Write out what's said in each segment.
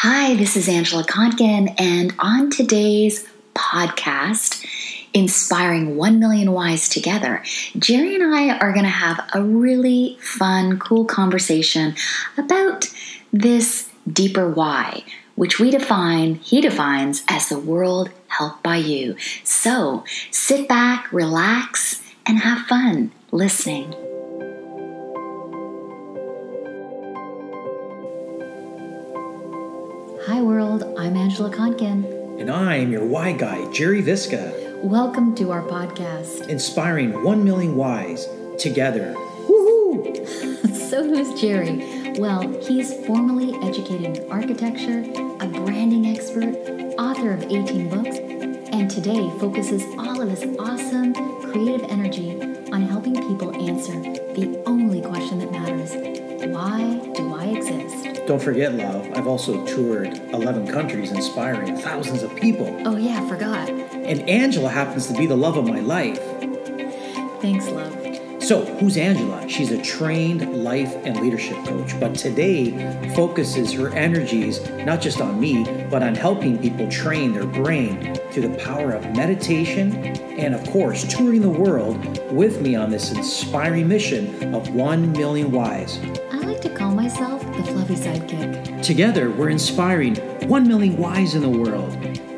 Hi, this is Angela Kontgen, and on today's podcast, Inspiring 1 Million Whys Together, Jerry and I are going to have a really fun, cool conversation about this deeper why, which we define, he defines, as the world helped by you. So sit back, relax, and have fun listening. Hi, world. I'm Angela Kontgen. And I'm your why guy, Jerry Visca, Welcome to our podcast. inspiring 1 million whys together. Woohoo! So, who's Jerry? Well, he's formally educated in architecture, a branding expert, author of 18 books, and today focuses all of his awesome creative energy on helping people answer the only question that matters why do I exist? Don't forget, love, I've also toured 11 countries inspiring thousands of people. Oh, yeah, forgot. And Angela happens to be the love of my life. Thanks, love. So, who's Angela? She's a trained life and leadership coach, but today focuses her energies not just on me, but on helping people train their brain through the power of meditation and, of course, touring the world with me on this inspiring mission of 1 million whys. Sidekick. Together, we're inspiring 1 million whys in the world.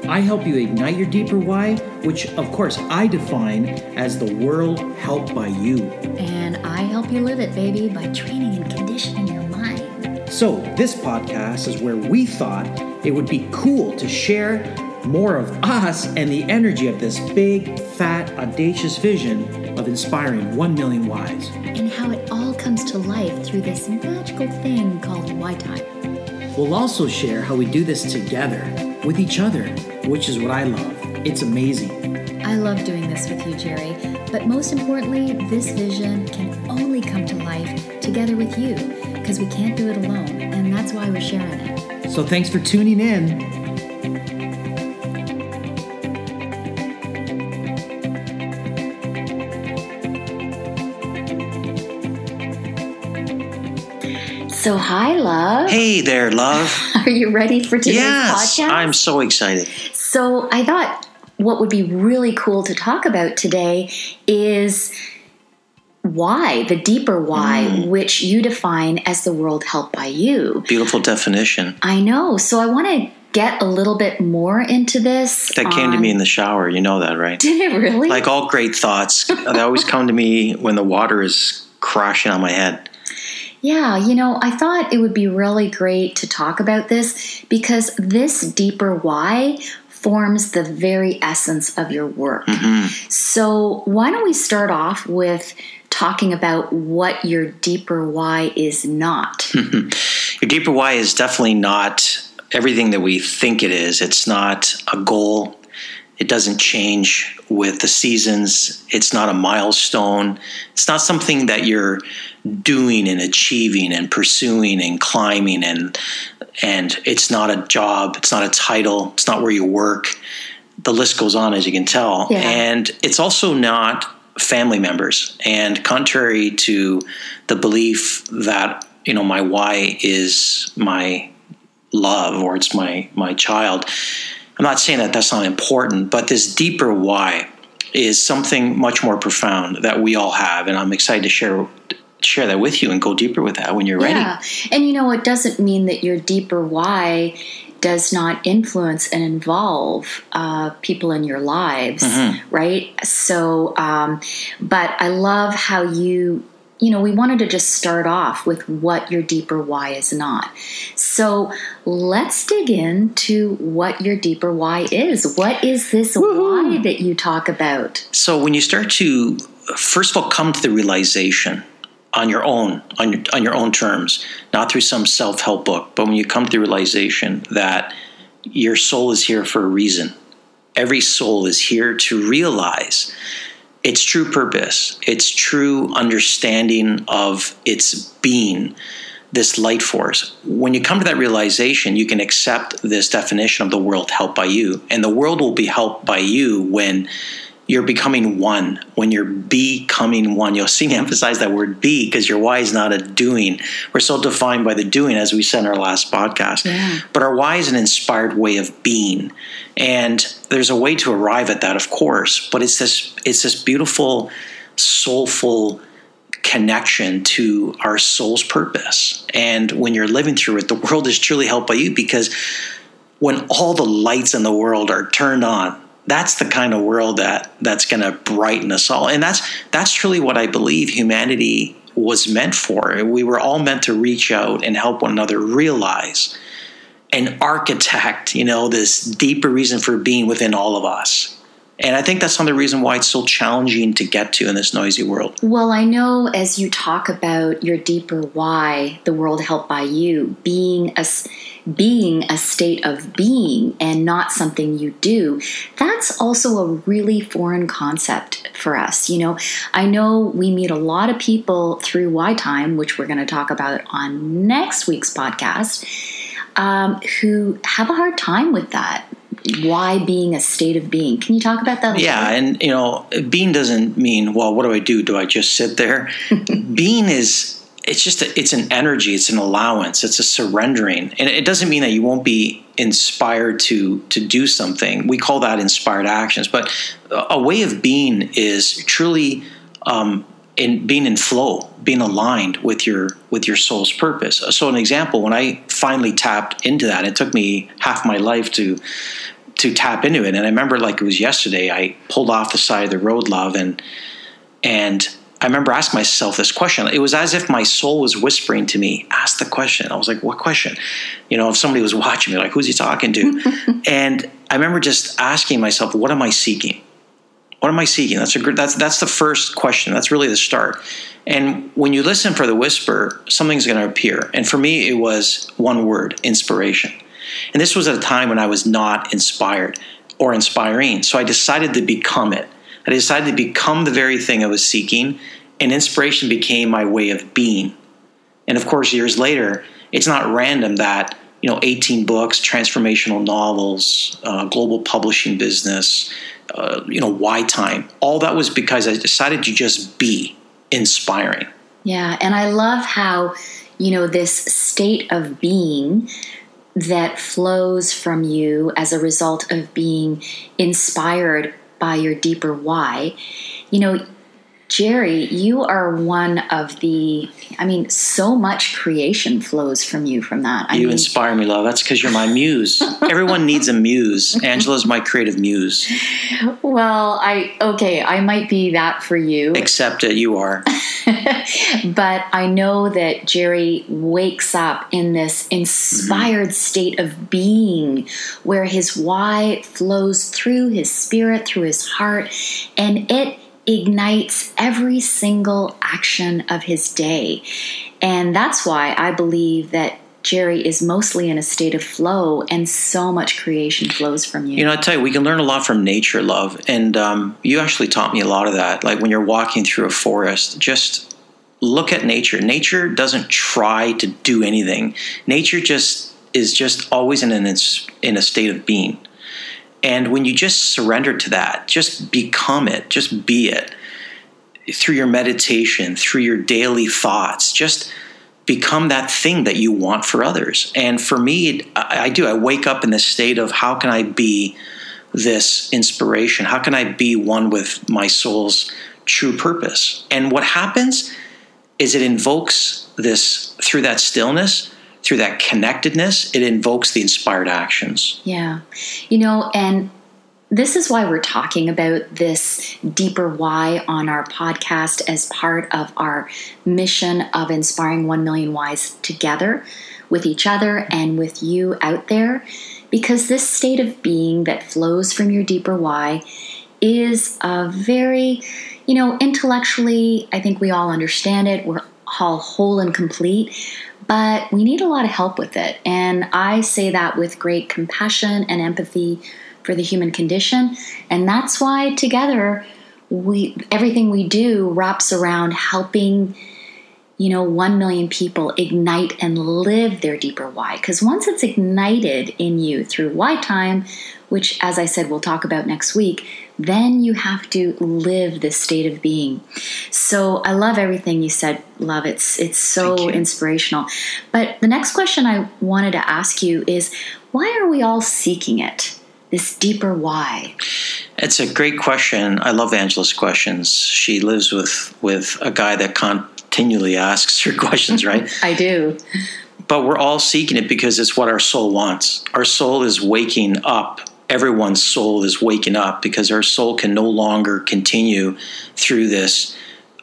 I help you ignite your deeper why, which, of course, I define as the world helped by you. And I help you live it, baby, by training and conditioning your mind. So, this podcast is where we thought it would be cool to share more of us and the energy of this big, fat, audacious vision of inspiring 1 million whys. And how it all comes to life through this magical thing called Y Time. We'll also share how we do this together with each other, which is what I love. It's amazing. I love doing this with you, Jerry, but most importantly, this vision can only come to life together with you because we can't do it alone, and that's why we're sharing it. So, thanks for tuning in. So, hi, love. Hey there, love. Are you ready for today's yes, podcast? I'm so excited. So, I thought what would be really cool to talk about today is why, the deeper why, Mm. which you define as the world helped by you. Beautiful definition. I know. So, I want to get a little bit more into this. That came to me in the shower. You know that, right? Did it really? Like all great thoughts, they always come to me when the water is crashing on my head. Yeah, you know, I thought it would be really great to talk about this because this deeper why forms the very essence of your work. Mm-hmm. So, why don't we start off with talking about what your deeper why is not? Your deeper why is definitely not everything that we think it is. It's not a goal. It doesn't change with the seasons. It's not a milestone. It's not something that you're doing and achieving and pursuing and climbing and and it's not a job, it's not a title, it's not where you work. The list goes on as you can tell. Yeah. And it's also not family members. And contrary to the belief that, you know, my why is my love or it's my my child. I'm not saying that that's not important, but this deeper why is something much more profound that we all have, and I'm excited to share share that with you and go deeper with that when you're ready. Yeah. And you know, it doesn't mean that your deeper why does not influence and involve uh, people in your lives, right? So, um, but I love how you, you know, we wanted to just start off with what your deeper why is not. So let's dig into what your deeper why is. What is this why that you talk about? So when you start to first of all come to the realization on your own on your on your own terms, not through some self-help book, but when you come to the realization that your soul is here for a reason. Every soul is here to realize its true purpose, its true understanding of its being, this light force. When you come to that realization, you can accept this definition of the world helped by you. And the world will be helped by you when you're becoming one. When you're becoming one, you'll see me emphasize that word be because your why is not a doing. We're so defined by the doing, as we said in our last podcast. Yeah. But our why is an inspired way of being. And there's a way to arrive at that, of course, but it's this it's this beautiful, soulful connection to our soul's purpose. And when you're living through it, the world is truly helped by you because when all the lights in the world are turned on, that's the kind of world that that's going to brighten us all. And that's that's truly what I believe humanity was meant for. We were all meant to reach out and help one another realize and architect, you know, this deeper reason for being within all of us. And I think that's the reason why it's so challenging to get to in this noisy world. Well, I know as you talk about your deeper why, the world helped by you, being a being a state of being and not something you do, that's also a really foreign concept for us. You know, I know we meet a lot of people through Why Time, which we're going to talk about on next week's podcast, um, who have a hard time with that. Why being a state of being? Can you talk about that? Yeah, and you know, being doesn't mean well. What do I do? Do I just sit there? being is it's just a, it's an energy it's an allowance it's a surrendering and it doesn't mean that you won't be inspired to to do something we call that inspired actions but a way of being is truly um, in being in flow being aligned with your with your soul's purpose so an example when i finally tapped into that it took me half my life to to tap into it and i remember like it was yesterday i pulled off the side of the road love and and I remember asking myself this question. It was as if my soul was whispering to me, ask the question. I was like, what question? You know, if somebody was watching me, like, who's he talking to? and I remember just asking myself, what am I seeking? What am I seeking? That's a that's that's the first question. That's really the start. And when you listen for the whisper, something's going to appear. And for me, it was one word: inspiration. And this was at a time when I was not inspired or inspiring. So I decided to become it. I decided to become the very thing I was seeking, and inspiration became my way of being. And of course, years later, it's not random that you know 18 books, transformational novels, uh, global publishing business, uh, you know, why time? All that was because I decided to just be inspiring. Yeah, and I love how you know this state of being that flows from you as a result of being inspired by your deeper why. You know, Jerry, you are one of the, I mean, so much creation flows from you from that. I you mean, inspire me, love. That's because you're my muse. Everyone needs a muse. Angela's my creative muse. Well, I, okay, I might be that for you. Accept it, you are. but I know that Jerry wakes up in this inspired mm-hmm. state of being where his why flows through his spirit, through his heart, and it ignites every single action of his day. And that's why I believe that Jerry is mostly in a state of flow, and so much creation flows from you. You know, I tell you, we can learn a lot from nature, love, and um, you actually taught me a lot of that. Like when you're walking through a forest, just look at nature. Nature doesn't try to do anything. Nature just is just always in an in a state of being. And when you just surrender to that, just become it, just be it through your meditation, through your daily thoughts, just become that thing that you want for others. And for me, I, do. I wake up in this state of how can I be this inspiration? How can I be one with my soul's true purpose? And what happens is it invokes this through that stillness through that connectedness, it invokes the inspired actions. Yeah. You know, and this is why we're talking about this deeper why on our podcast as part of our mission of inspiring 1 million whys together with each other and with you out there. Because this state of being that flows from your deeper why is a very, you know, intellectually, I think we all understand it. We're all whole and complete but we need a lot of help with it. And I say that with great compassion and empathy for the human condition. And that's why together we everything we do wraps around helping you know 1 million people ignite and live their deeper why because once it's ignited in you through why time which as i said we'll talk about next week then you have to live this state of being. So I love everything you said, love. It's it's so inspirational. But the next question I wanted to ask you is why are we all seeking it? This deeper why? It's a great question. I love Angela's questions. She lives with with a guy that continually asks her questions, right? I do. But we're all seeking it because it's what our soul wants. Our soul is waking up. Everyone's soul is waking up because our soul can no longer continue through this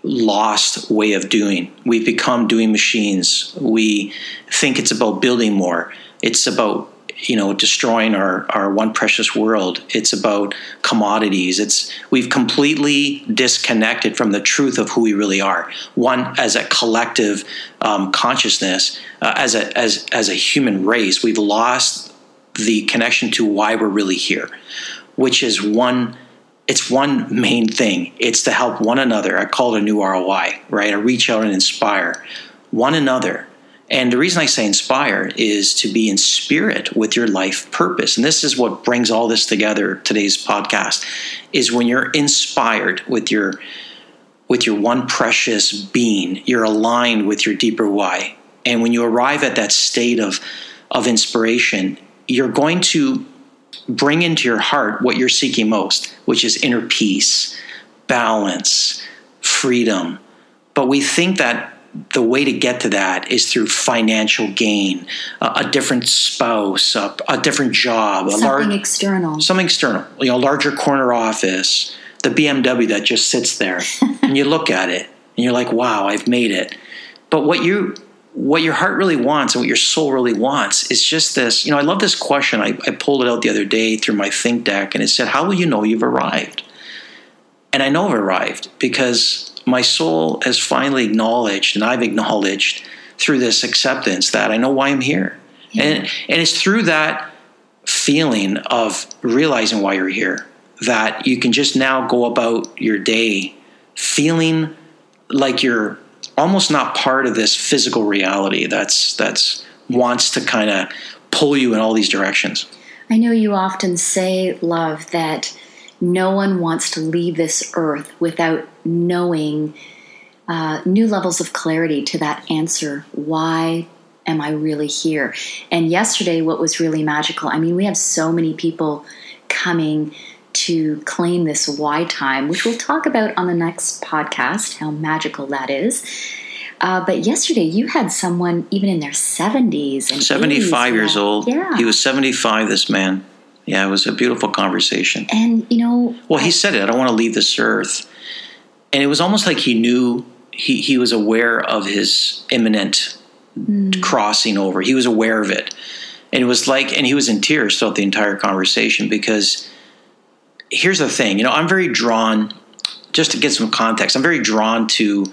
lost way of doing. We've become doing machines. We think it's about building more. It's about you know destroying our our one precious world it's about commodities it's we've completely disconnected from the truth of who we really are one as a collective um, consciousness uh, as a as as a human race we've lost the connection to why we're really here which is one it's one main thing it's to help one another i call it a new roi right i reach out and inspire one another and the reason I say inspire is to be in spirit with your life purpose. And this is what brings all this together today's podcast is when you're inspired with your with your one precious being, you're aligned with your deeper why. And when you arrive at that state of of inspiration, you're going to bring into your heart what you're seeking most, which is inner peace, balance, freedom. But we think that the way to get to that is through financial gain, uh, a different spouse, a, a different job, something large, external, something external. You know, larger corner office, the BMW that just sits there, and you look at it and you're like, "Wow, I've made it." But what you what your heart really wants and what your soul really wants is just this. You know, I love this question. I, I pulled it out the other day through my think deck, and it said, "How will you know you've arrived?" And I know I've arrived because my soul has finally acknowledged, and I've acknowledged through this acceptance that I know why I'm here. Yeah. And, and it's through that feeling of realizing why you're here that you can just now go about your day feeling like you're almost not part of this physical reality that's that's wants to kind of pull you in all these directions. I know you often say, love, that no one wants to leave this earth without knowing uh, new levels of clarity to that answer why am I really here? And yesterday, what was really magical, I mean, we have so many people coming to claim this why time, which we'll talk about on the next podcast, how magical that is. Uh, but yesterday, you had someone even in their 70s and 75 80s, years old. Yeah. He was 75, this man. Yeah, it was a beautiful conversation. And, you know. Well, he said it I don't want to leave this earth. And it was almost like he knew, he, he was aware of his imminent mm. crossing over. He was aware of it. And it was like, and he was in tears throughout the entire conversation because here's the thing, you know, I'm very drawn, just to get some context, I'm very drawn to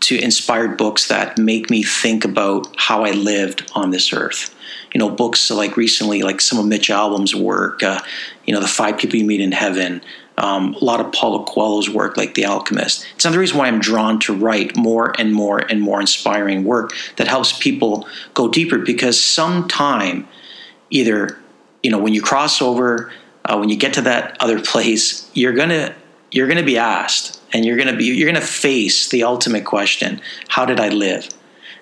to inspired books that make me think about how I lived on this earth. You know books like recently like some of Mitch Albom's work uh, you know the five people you meet in heaven um, a lot of Paulo Coelho's work like The Alchemist. It's another reason why I'm drawn to write more and more and more inspiring work that helps people go deeper because sometime either you know when you cross over uh, when you get to that other place you're gonna you're gonna be asked and you're gonna be you're gonna face the ultimate question how did I live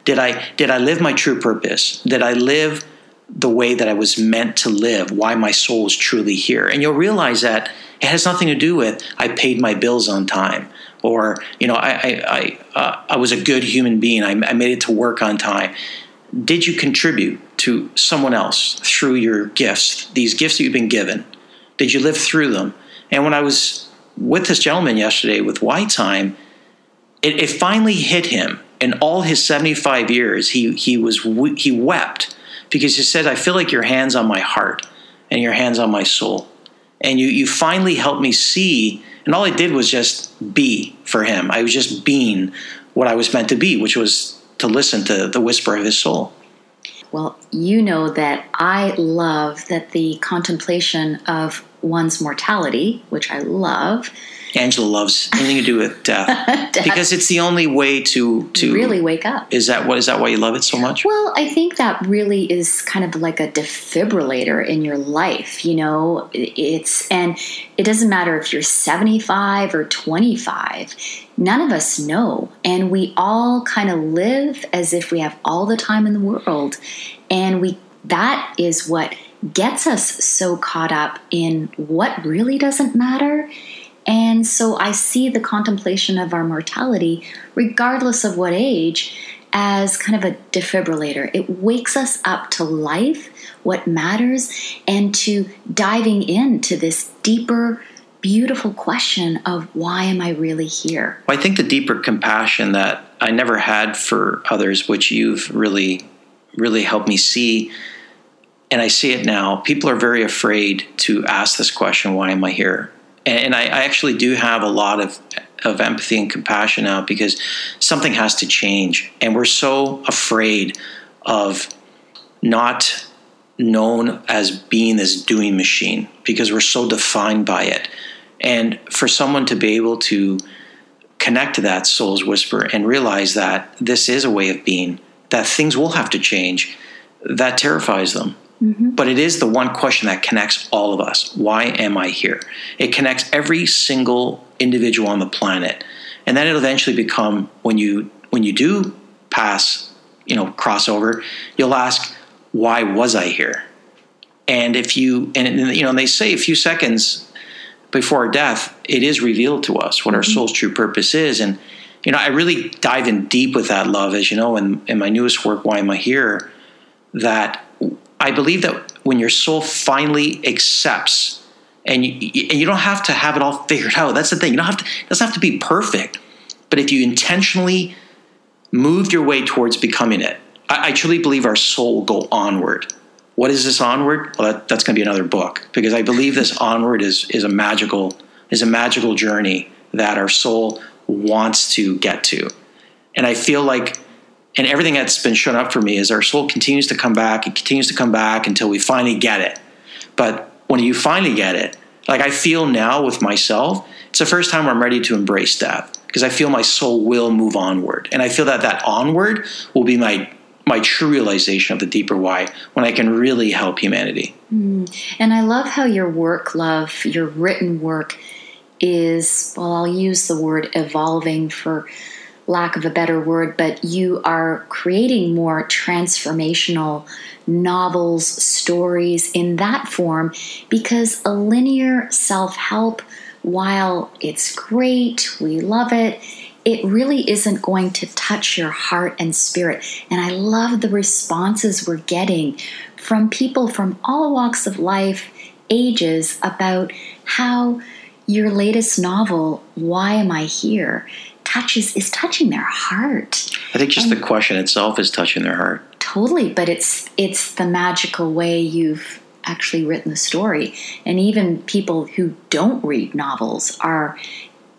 did I did I live my true purpose? Did I live the way that I was meant to live, why my soul is truly here. And you'll realize that it has nothing to do with I paid my bills on time or you know I I I, uh, I was a good human being. I, I made it to work on time. Did you contribute to someone else through your gifts? These gifts that you've been given. Did you live through them? And when I was with this gentleman yesterday with Why Time, it, it finally hit him. In all his seventy-five years, he he was he wept because he said, I feel like your hand's on my heart and your hand's on my soul. And you, you finally helped me see. And all I did was just be for him. I was just being what I was meant to be, which was to listen to the whisper of his soul. Well, you know that I love that the contemplation of one's mortality, which I love, Angela loves anything to do with death, Death. because it's the only way to to really wake up. Is that what is that why you love it so much? Well, I think that really is kind of like a defibrillator in your life, you know. It's and it doesn't matter if you're 75 or 25. None of us know, and we all kind of live as if we have all the time in the world. And we that is what gets us so caught up in what really doesn't matter. And so I see the contemplation of our mortality, regardless of what age, as kind of a defibrillator. It wakes us up to life, what matters, and to diving into this deeper, beautiful question of why am I really here? I think the deeper compassion that I never had for others, which you've really, really helped me see, and I see it now. People are very afraid to ask this question: Why am I here? And, I, I actually do have a lot of of empathy and compassion now because something has to change, and we're so afraid of not known as being this doing machine because we're so defined by it. And for someone to be able to connect to that soul's whisper and realize that this is a way of being, that things will have to change, that terrifies them. Mm-hmm. But it is the one question that connects all of us. Why am I here? It connects every single individual on the planet. And then it'll eventually become when you when you do pass, you know, crossover, you'll ask, why was I here? And if you and you know, and they say a few seconds before death, it is revealed to us what our mm-hmm. soul's true purpose is. And you know, I really dive in deep with that love, as you know, in, in my newest work, Why Am I Here? That I believe that when your soul finally accepts, and you, and you don't have to have it all figured out. That's the thing. You don't have to. It doesn't have to be perfect. But if you intentionally moved your way towards becoming it, I, I truly believe our soul will go onward. What is this onward? Well, that, that's going to be another book because I believe this onward is is a magical is a magical journey that our soul wants to get to, and I feel like and everything that's been shown up for me is our soul continues to come back. It continues to come back until we finally get it. But when you finally get it, like I feel now with myself, it's the first time I'm ready to embrace death because I feel my soul will move onward, and I feel that that onward will be my my true realization of the deeper why when I can really help humanity. Mm. And I love how your work, love, your written work is well, I'll use the word evolving for lack of a better word, but you are creating more transformational novels, stories in that form because a linear self help, while it's great, we love it, it really isn't going to touch your heart and spirit. And I love the responses we're getting from people from all walks of life, ages, about how your latest novel, Why Am I Here? Touches is touching their heart. I think just and the question itself is touching their heart. Totally, but it's it's the magical way you've actually written the story. And even people who don't read novels are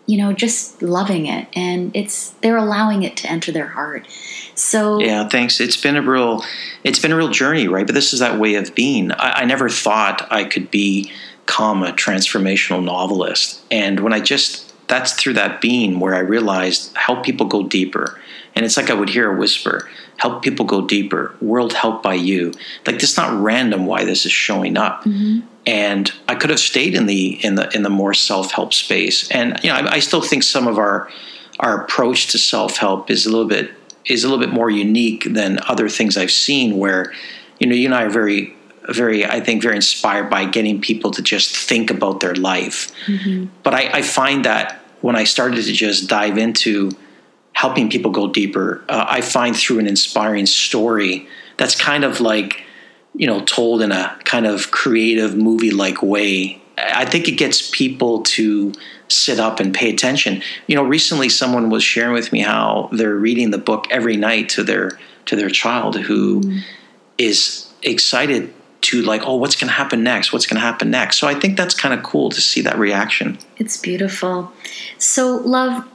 you know just loving it and it's they're allowing it to enter their heart so yeah thanks it's been a real it's been a real journey right but this is that way of being i, I never thought i could become a transformational novelist and when i just that's through that being where I realized help people go deeper. And it's like I would hear a whisper help people go deeper, world help by you. Like it's not random why this is showing up. Mm-hmm. And I could have stayed in the in the in the more self help space. And you know, I, I still think some of our our approach to self help is a little bit is a little bit more unique than other things I've seen. Where you know, you and I are very very, I think, very inspired by getting people to just think about their life. Mm-hmm. But I, I, find that when I started to just dive into helping people go deeper, uh, I find through an inspiring story that's kind of like, you know, told in a kind of creative movie like way. I think it gets people to sit up and pay attention. You know, recently someone was sharing with me how they're reading the book every night to their to their child who mm. is excited to like, oh, what's going to happen next? What's going to happen next? So I think that's kind of cool to see that reaction. It's beautiful. So, love,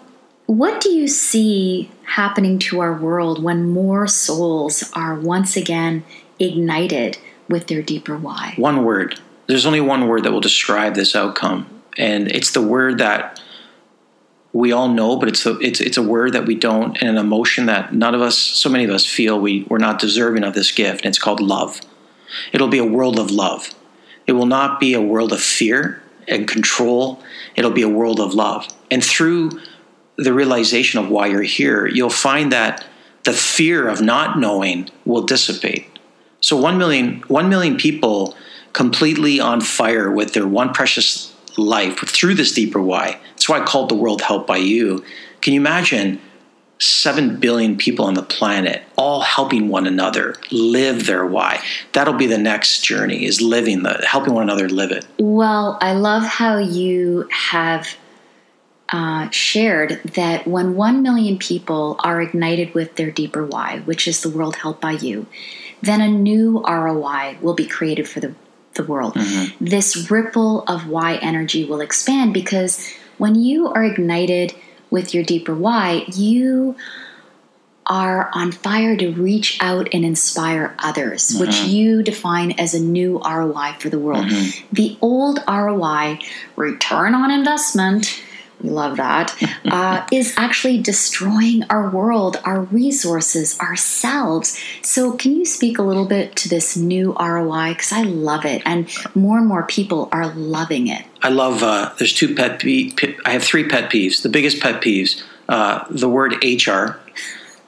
what do you see happening to our world when more souls are once again ignited with their deeper why? One word. There's only one word that will describe this outcome, and it's the word that we all know, but it's a, it's it's a word that we don't, and an emotion that none of us, so many of us, feel we we're not deserving of this gift. And it's called love. It'll be a world of love. It will not be a world of fear and control. It'll be a world of love. And through the realization of why you're here, you'll find that the fear of not knowing will dissipate. So 1 million, 1 million people completely on fire with their one precious life through this deeper why. That's why I called the world helped by you. Can you imagine 7 billion people on the planet all helping one another live their why? That'll be the next journey is living the helping one another live it. Well, I love how you have uh, shared that when 1 million people are ignited with their deeper why, which is the world helped by you, then a new ROI will be created for the, the world. Mm-hmm. This ripple of why energy will expand because when you are ignited with your deeper why, you are on fire to reach out and inspire others, mm-hmm. which you define as a new ROI for the world. Mm-hmm. The old ROI, return on investment, we love that, uh, is actually destroying our world, our resources, ourselves. So, can you speak a little bit to this new ROI? Because I love it, and more and more people are loving it. I love. Uh, there's two pet. Pe- I have three pet peeves. The biggest pet peeves: uh, the word HR,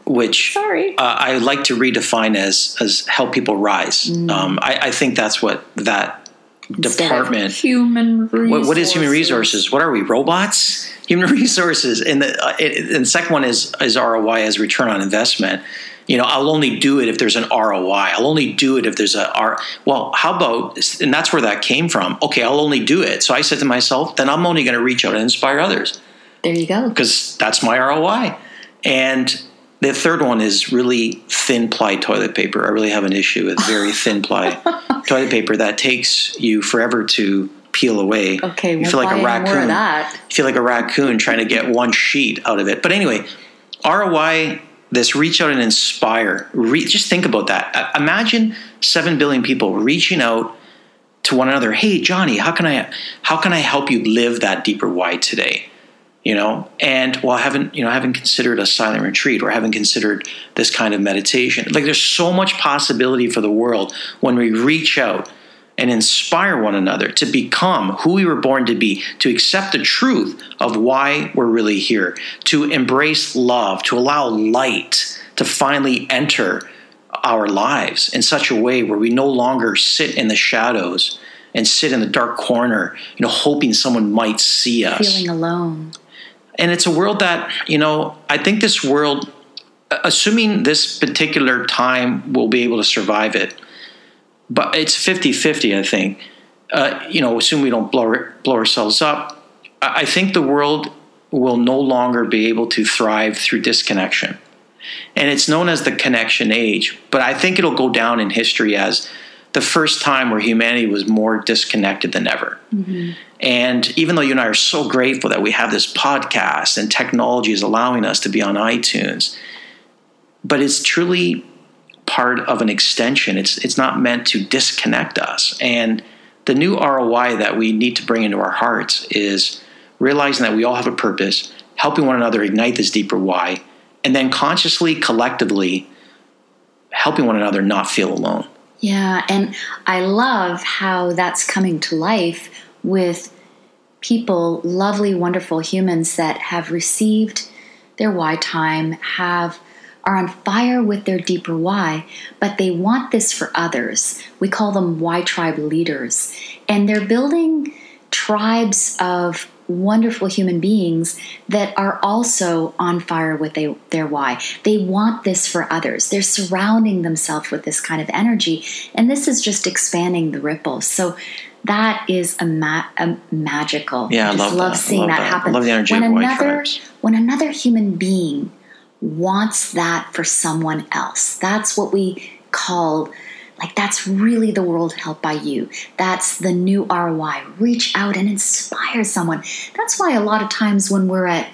which Sorry. Uh, I like to redefine as as help people rise. Mm. Um, I, I think that's what that department. human resources. What, what is human resources? What are we? Robots? Human resources. And the, uh, it, and the second one is is ROI as return on investment. You know, I'll only do it if there's an ROI. I'll only do it if there's a R. Well, how about? And that's where that came from. Okay, I'll only do it. So I said to myself, then I'm only going to reach out and inspire others. There you go. Because that's my ROI. And the third one is really thin ply toilet paper. I really have an issue with very thin ply toilet paper that takes you forever to peel away. Okay, you feel like a raccoon. You feel like a raccoon trying to get one sheet out of it. But anyway, ROI. This reach out and inspire. Re- just think about that. Uh, imagine seven billion people reaching out to one another. Hey, Johnny, how can I how can I help you live that deeper why today? You know and well I haven't you know I haven't considered a silent retreat or I haven't considered this kind of meditation like there's so much possibility for the world when we reach out and inspire one another to become who we were born to be to accept the truth of why we're really here to embrace love to allow light to finally enter our lives in such a way where we no longer sit in the shadows and sit in the dark corner, you know, hoping someone might see us. Feeling alone and it's a world that you know i think this world assuming this particular time will be able to survive it but it's 50-50 i think uh, you know assume we don't blow, blow ourselves up i think the world will no longer be able to thrive through disconnection and it's known as the connection age but i think it'll go down in history as the first time where humanity was more disconnected than ever. Mm-hmm. And even though you and I are so grateful that we have this podcast and technology is allowing us to be on iTunes, but it's truly part of an extension. It's it's not meant to disconnect us. And the new ROI that we need to bring into our hearts is realizing that we all have a purpose, helping one another ignite this deeper why, and then consciously, collectively helping one another not feel alone. Yeah, and I love how that's coming to life with people, lovely, wonderful humans that have received their why time, have are on fire with their deeper why, but they want this for others. We call them why tribe leaders. And they're building tribes of wonderful human beings that are also on fire with they, their why. They want this for others. They're surrounding themselves with this kind of energy, and this is just expanding the ripples. So that is a, ma- a magical. Yeah, I, I love, love that. seeing love that, that, happen. I love the energy when of another when another human being wants that for someone else, that's what we call like that's really the world helped by you. That's the new ROI. Reach out and inspire someone. That's why a lot of times when we're at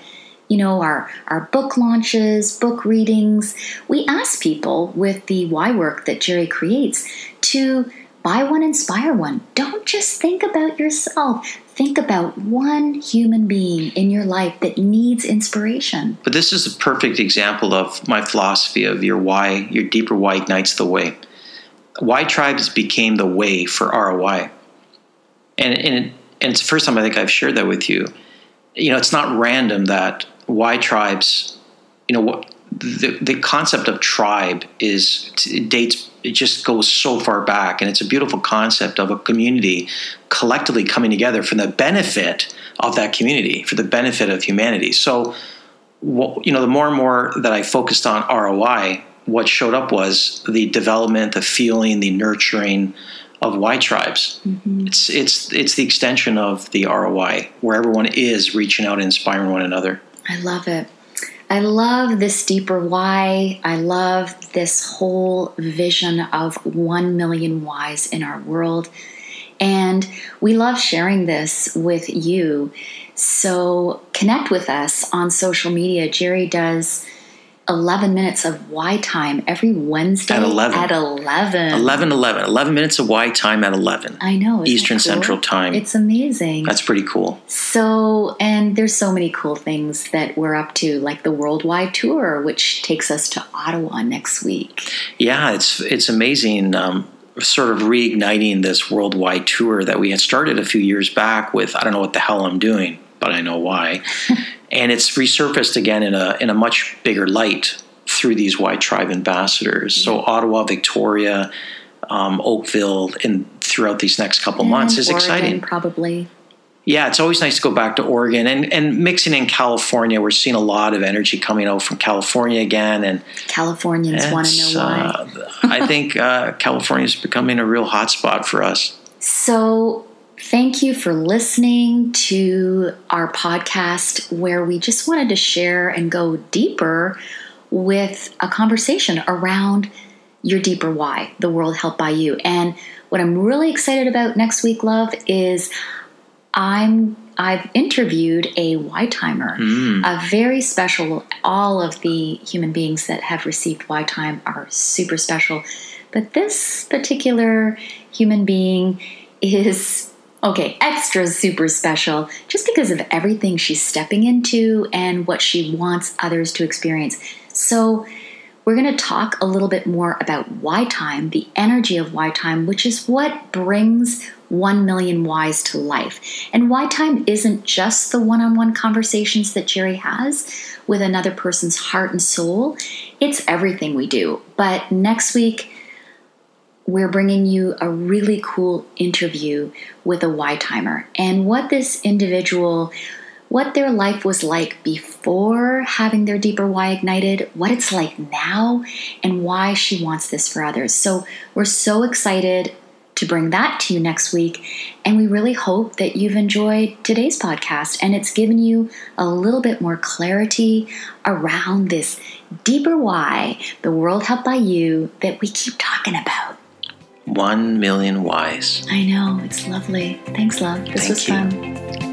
you know our our book launches, book readings, we ask people with the why work that Jerry creates to buy one, inspire one. Don't just think about yourself. think about one human being in your life that needs inspiration. But this is a perfect example of my philosophy of your why, your deeper why ignites the way. Why tribes became the way for ROI. And, and, it, and it's the first time I think I've shared that with you. You know, it's not random that why tribes, you know, what the, the concept of tribe is it dates it just goes so far back and it's a beautiful concept of a community collectively coming together for the benefit of that community for the benefit of humanity so you know the more and more that i focused on roi what showed up was the development the feeling the nurturing of Y tribes. Mm-hmm. It's it's it's the extension of the ROI where everyone is reaching out and inspiring one another. I love it. I love this deeper why. I love this whole vision of 1 million whys in our world. And we love sharing this with you. So connect with us on social media. Jerry does 11 minutes of why time every Wednesday at 11. At 11. 11, 11. 11 minutes of why time at 11. I know. Eastern cool? Central Time. It's amazing. That's pretty cool. So, and there's so many cool things that we're up to, like the worldwide tour, which takes us to Ottawa next week. Yeah, it's, it's amazing. Um, sort of reigniting this worldwide tour that we had started a few years back with I don't know what the hell I'm doing, but I know why. and it's resurfaced again in a in a much bigger light through these why tribe ambassadors. Mm-hmm. So Ottawa, Victoria, um, Oakville, and throughout these next couple and months is Oregon, exciting. Probably. Yeah, it's always nice to go back to Oregon and, and mixing in California. We're seeing a lot of energy coming out from California again, and Californians want to know why. Uh, I think uh, California is becoming a real hotspot for us. So Thank you for listening to our podcast where we just wanted to share and go deeper with a conversation around your deeper why, the world helped by you. And what I'm really excited about next week, love, is I'm I've interviewed a Y timer, mm. a very special. All of the human beings that have received Y time are super special, but this particular human being is okay, extra super special just because of everything she's stepping into and what she wants others to experience. So, we're going to talk a little bit more about why time, the energy of why time, which is what brings 1 million whys to life. And why time isn't just the one on one conversations that Jerry has with another person's heart and soul, it's everything we do. But next week, we're bringing you a really cool interview with a Y timer and what this individual what their life was like before having their deeper why ignited, what it's like now, and why she wants this for others. So, we're so excited to bring that to you next week. And we really hope that you've enjoyed today's podcast and it's given you a little bit more clarity around this deeper why, the world helped by you, that we keep talking about. One million whys. I know. It's lovely. Thanks, love. This Thank was you. fun.